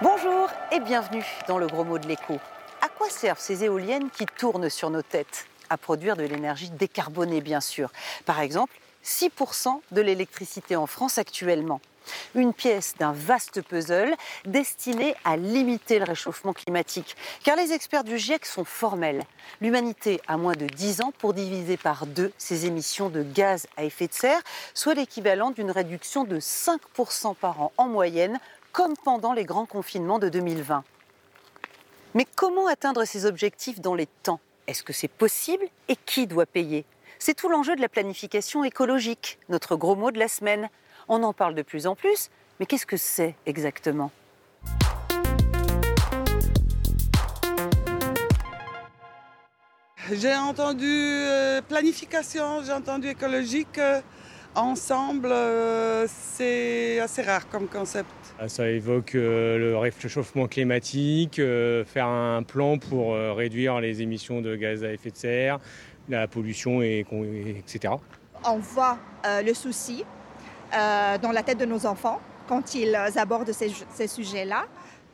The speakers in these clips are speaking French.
Bonjour et bienvenue dans le gros mot de l'écho. À quoi servent ces éoliennes qui tournent sur nos têtes? À produire de l'énergie décarbonée, bien sûr. Par exemple, 6% de l'électricité en France actuellement. Une pièce d'un vaste puzzle destiné à limiter le réchauffement climatique. Car les experts du GIEC sont formels. L'humanité a moins de 10 ans pour diviser par deux ses émissions de gaz à effet de serre, soit l'équivalent d'une réduction de 5% par an en moyenne, comme pendant les grands confinements de 2020. Mais comment atteindre ces objectifs dans les temps? Est-ce que c'est possible? Et qui doit payer? C'est tout l'enjeu de la planification écologique, notre gros mot de la semaine. On en parle de plus en plus, mais qu'est-ce que c'est exactement? J'ai entendu euh, planification, j'ai entendu écologique. euh, ensemble, euh, c'est assez rare comme concept. Ah, Ça évoque le réchauffement climatique, faire un plan pour réduire les émissions de gaz à effet de serre, la pollution, et, etc. on voit euh, le souci euh, dans la tête de nos enfants quand ils abordent ces, ces sujets-là.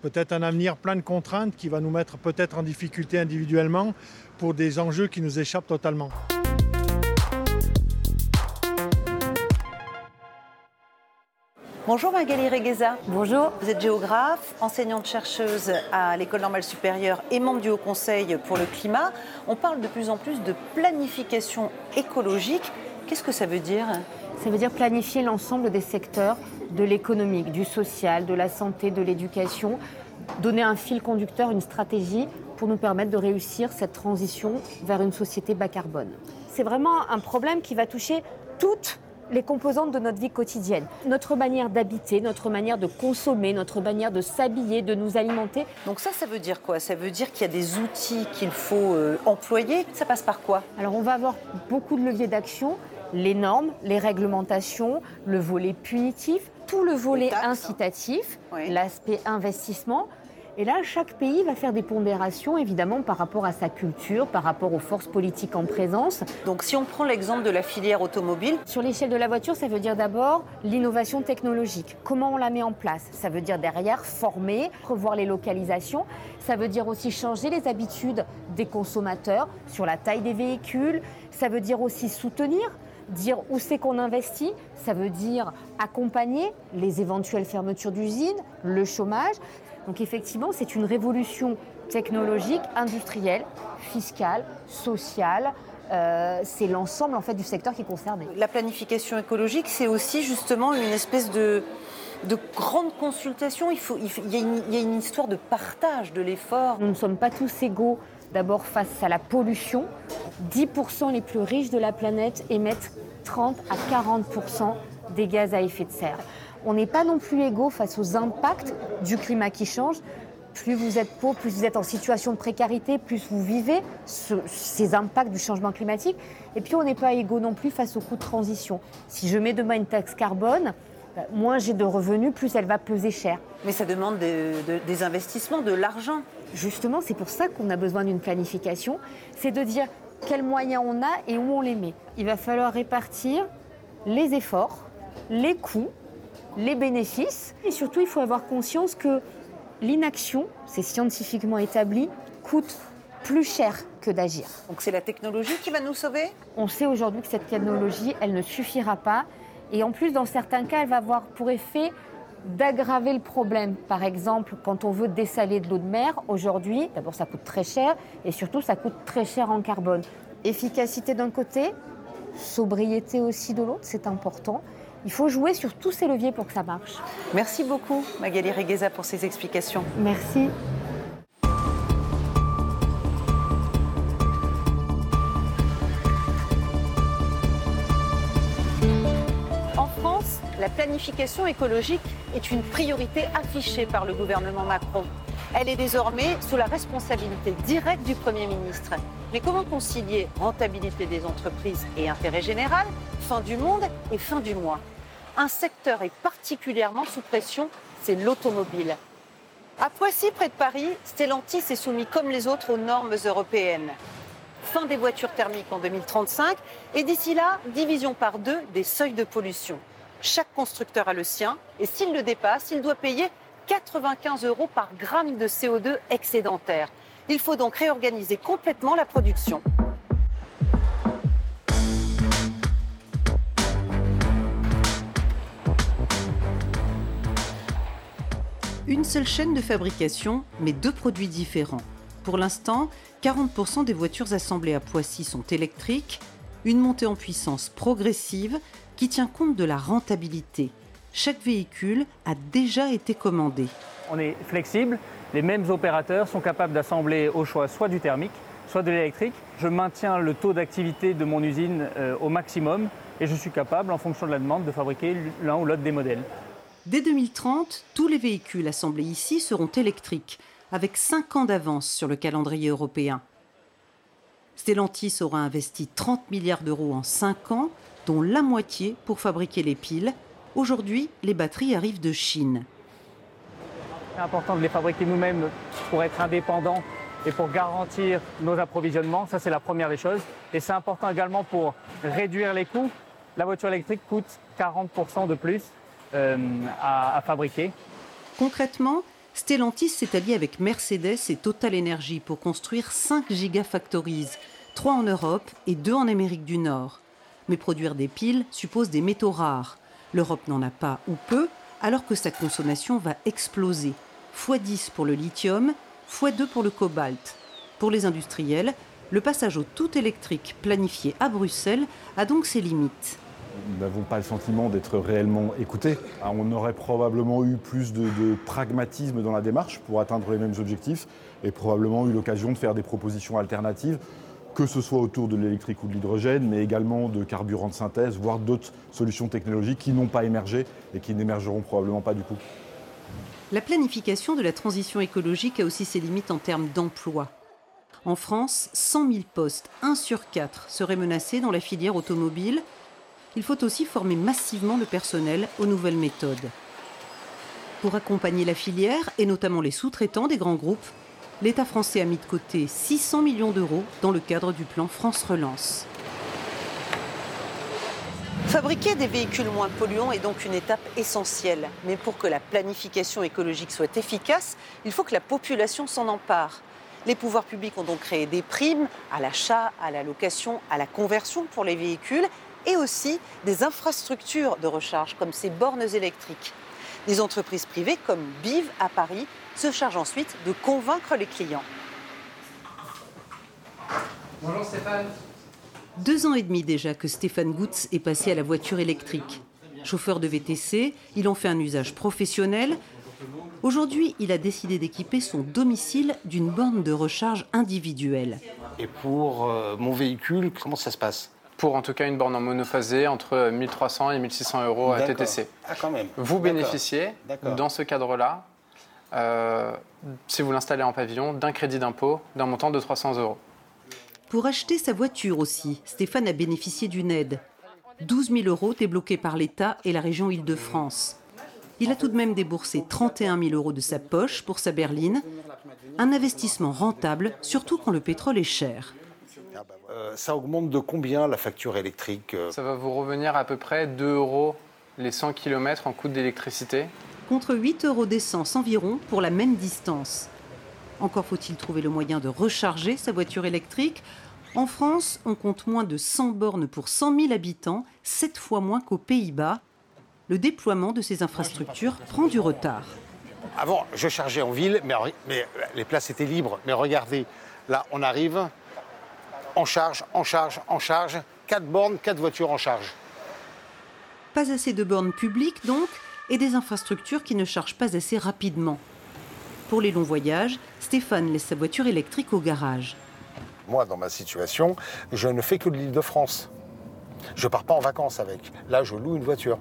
peut-être un avenir plein de contraintes qui va nous mettre peut-être en difficulté individuellement pour des enjeux qui nous échappent totalement. Bonjour Magali Regueza. Bonjour. Vous êtes géographe, enseignante-chercheuse à l'École normale supérieure et membre du Haut Conseil pour le climat. On parle de plus en plus de planification écologique. Qu'est-ce que ça veut dire? Ça veut dire planifier l'ensemble des secteurs de l'économique, du social, de la santé, de l'éducation, donner un fil conducteur, une stratégie pour nous permettre de réussir cette transition vers une société bas carbone. C'est vraiment un problème qui va toucher toutes les composantes de notre vie quotidienne. Notre manière d'habiter, notre manière de consommer, notre manière de s'habiller, de nous alimenter. Donc ça, ça veut dire quoi? Ça veut dire qu'il y a des outils qu'il faut euh, employer? Ça passe par quoi? Alors on va avoir beaucoup de leviers d'action, les normes, les réglementations, le volet punitif, tout le volet incitatif, Oui. l'aspect investissement. Et là, chaque pays va faire des pondérations, évidemment, par rapport à sa culture, par rapport aux forces politiques en présence. Donc si on prend l'exemple de la filière automobile, Sur l'échelle de la voiture, ça veut dire d'abord l'innovation technologique. Comment on la met en place? Ça veut dire derrière former, revoir les localisations. Ça veut dire aussi changer les habitudes des consommateurs sur la taille des véhicules. Ça veut dire aussi soutenir, dire où c'est qu'on investit. Ça veut dire accompagner les éventuelles fermetures d'usines, le chômage. Donc effectivement, c'est une révolution technologique, industrielle, fiscale, sociale. Euh, c'est l'ensemble en fait du secteur qui est concerné. la planification écologique, c'est aussi justement une espèce de, de grande consultation. Il, faut, il, faut- il y a une, il y a une histoire de partage de l'effort. Nous ne sommes pas tous égaux d'abord face à la pollution. 10% les plus riches de la planète émettent 30 à 40% des gaz à effet de serre. On n'est pas non plus égaux face aux impacts du climat qui change. Plus vous êtes pauvre, plus vous êtes en situation de précarité, plus vous vivez ce- ces impacts du changement climatique. Et puis on n'est pas égaux non plus face aux coûts de transition. Si je mets demain une taxe carbone, moins j'ai de revenus, plus elle va peser cher. Mais ça demande des, de- des investissements, de l'argent. Justement, c'est pour ça qu'on a besoin d'une planification, c'est de dire quels moyens on a et où on les met. Il va falloir répartir les efforts, les coûts, les bénéfices, et surtout il faut avoir conscience que l'inaction, c'est scientifiquement établi, coûte plus cher que d'agir. Donc c'est la technologie qui va nous sauver? On sait aujourd'hui que cette technologie, elle ne suffira pas. Et en plus, dans certains cas, elle va avoir pour effet d'aggraver le problème. Par exemple, quand on veut dessaler de l'eau de mer, aujourd'hui, d'abord ça coûte très cher et surtout ça coûte très cher en carbone. Efficacité d'un côté, sobriété aussi de l'autre, c'est important. Il faut jouer sur tous ces leviers pour que ça marche. Merci beaucoup Magali Regueza pour ces explications. Merci. La planification écologique est une priorité affichée par le gouvernement Macron. Elle est désormais sous la responsabilité directe du Premier ministre. Mais comment concilier rentabilité des entreprises et intérêt général, fin du monde et fin du mois? Un secteur est particulièrement sous pression, c'est l'automobile. À Poissy, près de Paris, Stellantis est soumis comme les autres aux normes européennes. Fin des voitures thermiques en 2035 et d'ici là, division par deux des seuils de pollution. Chaque constructeur a le sien et s'il le dépasse, il doit payer 95 euros par gramme de CO2 excédentaire. Il faut donc réorganiser complètement la production. Une seule chaîne de fabrication, mais deux produits différents. Pour l'instant, 40% des voitures assemblées à Poissy sont électriques, une montée en puissance progressive qui tient compte de la rentabilité. Chaque véhicule a déjà été commandé. On est flexible, les mêmes opérateurs sont capables d'assembler au choix soit du thermique, soit de l'électrique. Je maintiens le taux d'activité de mon usine euh, au maximum et je suis capable, en fonction de la demande, de fabriquer l'un ou l'autre des modèles. Dès 2030, tous les véhicules assemblés ici seront électriques, avec 5 ans d'avance sur le calendrier européen. Stellantis aura investi 30 milliards d'euros en 5 ans, dont la moitié pour fabriquer les piles. Aujourd'hui, les batteries arrivent de Chine. C'est important de les fabriquer nous-mêmes pour être indépendants et pour garantir nos approvisionnements. Ça, c'est la première des choses. Et c'est important également pour réduire les coûts. La voiture électrique coûte 40% de plus euh, à, fabriquer. Concrètement, Stellantis s'est allié avec Mercedes et Total Energy pour construire 5 gigafactories, 3 en Europe et 2 en Amérique du Nord. Mais produire des piles suppose des métaux rares. L'Europe n'en a pas ou peu, alors que sa consommation va exploser. x10 pour le lithium, x2 pour le cobalt. Pour les industriels, le passage au tout électrique planifié à Bruxelles a donc ses limites n'avons pas le sentiment d'être réellement écoutés. Ah, on aurait probablement eu plus de, pragmatisme dans la démarche pour atteindre les mêmes objectifs et probablement eu l'occasion de faire des propositions alternatives, que ce soit autour de l'électrique ou de l'hydrogène, mais également de carburants de synthèse, voire d'autres solutions technologiques qui n'ont pas émergé et qui n'émergeront probablement pas du coup. La planification de la transition écologique a aussi ses limites en termes d'emploi. En France, 100 000 postes, 1 sur 4, seraient menacés dans la filière automobile, il faut aussi former massivement le personnel aux nouvelles méthodes. Pour accompagner la filière, et notamment les sous-traitants des grands groupes, l'État français a mis de côté 600 millions d'euros dans le cadre du plan France Relance. Fabriquer des véhicules moins polluants est donc une étape essentielle. Mais pour que la planification écologique soit efficace, il faut que la population s'en empare. Les pouvoirs publics ont donc créé des primes à l'achat, à la location, à la conversion pour les véhicules et aussi des infrastructures de recharge comme ces bornes électriques. Des entreprises privées comme BIV à Paris se chargent ensuite de convaincre les clients. Bonjour Stéphane. Deux ans et demi déjà que Stéphane Goutz est passé à la voiture électrique. Chauffeur de VTC, il en fait un usage professionnel. Aujourd'hui, il a décidé d'équiper son domicile d'une borne de recharge individuelle. Et pour euh, mon véhicule, comment ça se passe? Pour en tout cas une borne en monophasé entre 1300 et 1600 euros à TTC. Ah, quand même. Vous bénéficiez, dans ce cadre-là, euh, si vous l'installez en pavillon, d'un crédit d'impôt d'un montant de 300 euros. Pour acheter sa voiture aussi, Stéphane a bénéficié d'une aide. 12 000 euros débloqués par l'État et la région Île-de-France. Il a tout de même déboursé 31 000 euros de sa poche pour sa berline. Un investissement rentable, surtout quand le pétrole est cher. Euh, ça augmente de combien la facture électrique euh Ça va vous revenir à peu près 2 euros les 100 km en coût d'électricité? Contre 8 euros d'essence environ pour la même distance. Encore faut-il trouver le moyen de recharger sa voiture électrique. En France, on compte moins de 100 bornes pour 100 000 habitants, 7 fois moins qu'aux Pays-Bas. Le déploiement de ces infrastructures prend du retard. Avant, je chargeais en ville, mais, mais les places étaient libres. Mais regardez, là, on arrive, en charge, en charge, en charge. Quatre bornes, quatre voitures en charge. Pas assez de bornes publiques donc, et des infrastructures qui ne chargent pas assez rapidement. Pour les longs voyages, Stéphane laisse sa voiture électrique au garage. Moi, dans ma situation, je ne fais que de l'île de France. Je pars pas en vacances avec. Là, je loue une voiture.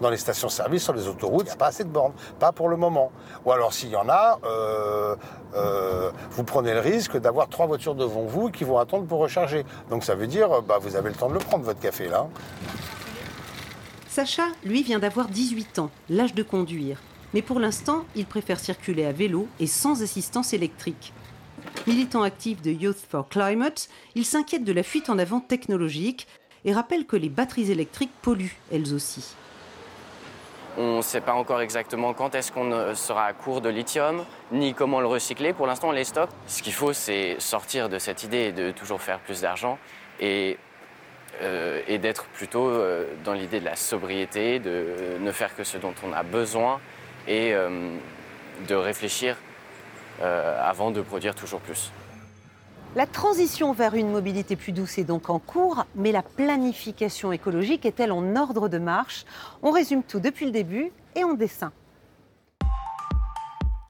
Dans les stations-service, sur les autoroutes, il n'y a pas assez de bornes. Pas pour le moment. Ou alors, s'il y en a, euh, euh, vous prenez le risque d'avoir trois voitures devant vous qui vont attendre pour recharger. Donc ça veut dire, bah, vous avez le temps de le prendre, votre café, là. Sacha, lui, vient d'avoir 18 ans, l'âge de conduire. Mais pour l'instant, il préfère circuler à vélo et sans assistance électrique. Militant actif de Youth for Climate, il s'inquiète de la fuite en avant technologique et rappelle que les batteries électriques polluent elles aussi. On ne sait pas encore exactement quand est-ce qu'on sera à court de lithium, ni comment le recycler. Pour l'instant, on les stocke. Ce qu'il faut, c'est sortir de cette idée de toujours faire plus d'argent et, euh, d'être plutôt euh, dans l'idée de la sobriété, de ne faire que ce dont on a besoin et euh, de réfléchir avant de produire toujours plus. La transition vers une mobilité plus douce est donc en cours, mais la planification écologique est-elle en ordre de marche? On résume tout depuis le début et en dessin.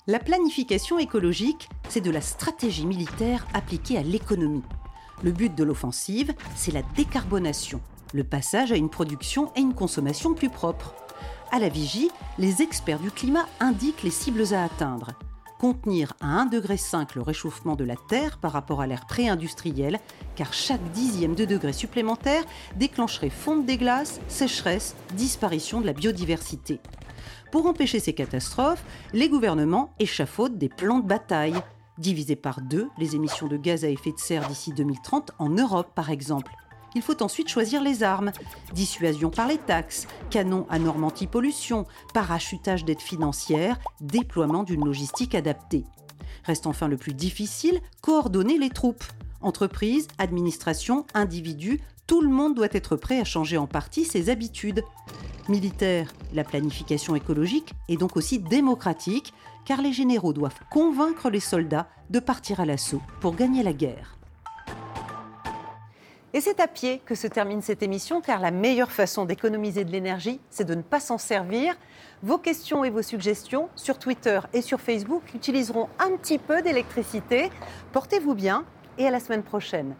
La planification écologique, c'est de la stratégie militaire appliquée à l'économie. Le but de l'offensive, c'est la décarbonation, le passage à une production et une consommation plus propres. À la vigie, les experts du climat indiquent les cibles à atteindre contenir à 1,5 degré le réchauffement de la Terre par rapport à l'ère pré-industrielle, car chaque dixième de degré supplémentaire déclencherait fonte des glaces, sécheresse, disparition de la biodiversité. Pour empêcher ces catastrophes, les gouvernements échafaudent des plans de bataille. Diviser par deux les émissions de gaz à effet de serre d'ici 2030 en Europe, par exemple. Il faut ensuite choisir les armes. Dissuasion par les taxes, canon à normes anti-pollution, parachutage d'aides financières, déploiement d'une logistique adaptée. Reste enfin le plus difficile, coordonner les troupes. Entreprises, administrations, individus, tout le monde doit être prêt à changer en partie ses habitudes. Militaire, la planification écologique est donc aussi démocratique, car les généraux doivent convaincre les soldats de partir à l'assaut pour gagner la guerre. Et c'est à pied que se termine cette émission, car la meilleure façon d'économiser de l'énergie, c'est de ne pas s'en servir. Vos questions et vos suggestions sur Twitter et sur Facebook utiliseront un petit peu d'électricité. Portez-vous bien et à la semaine prochaine.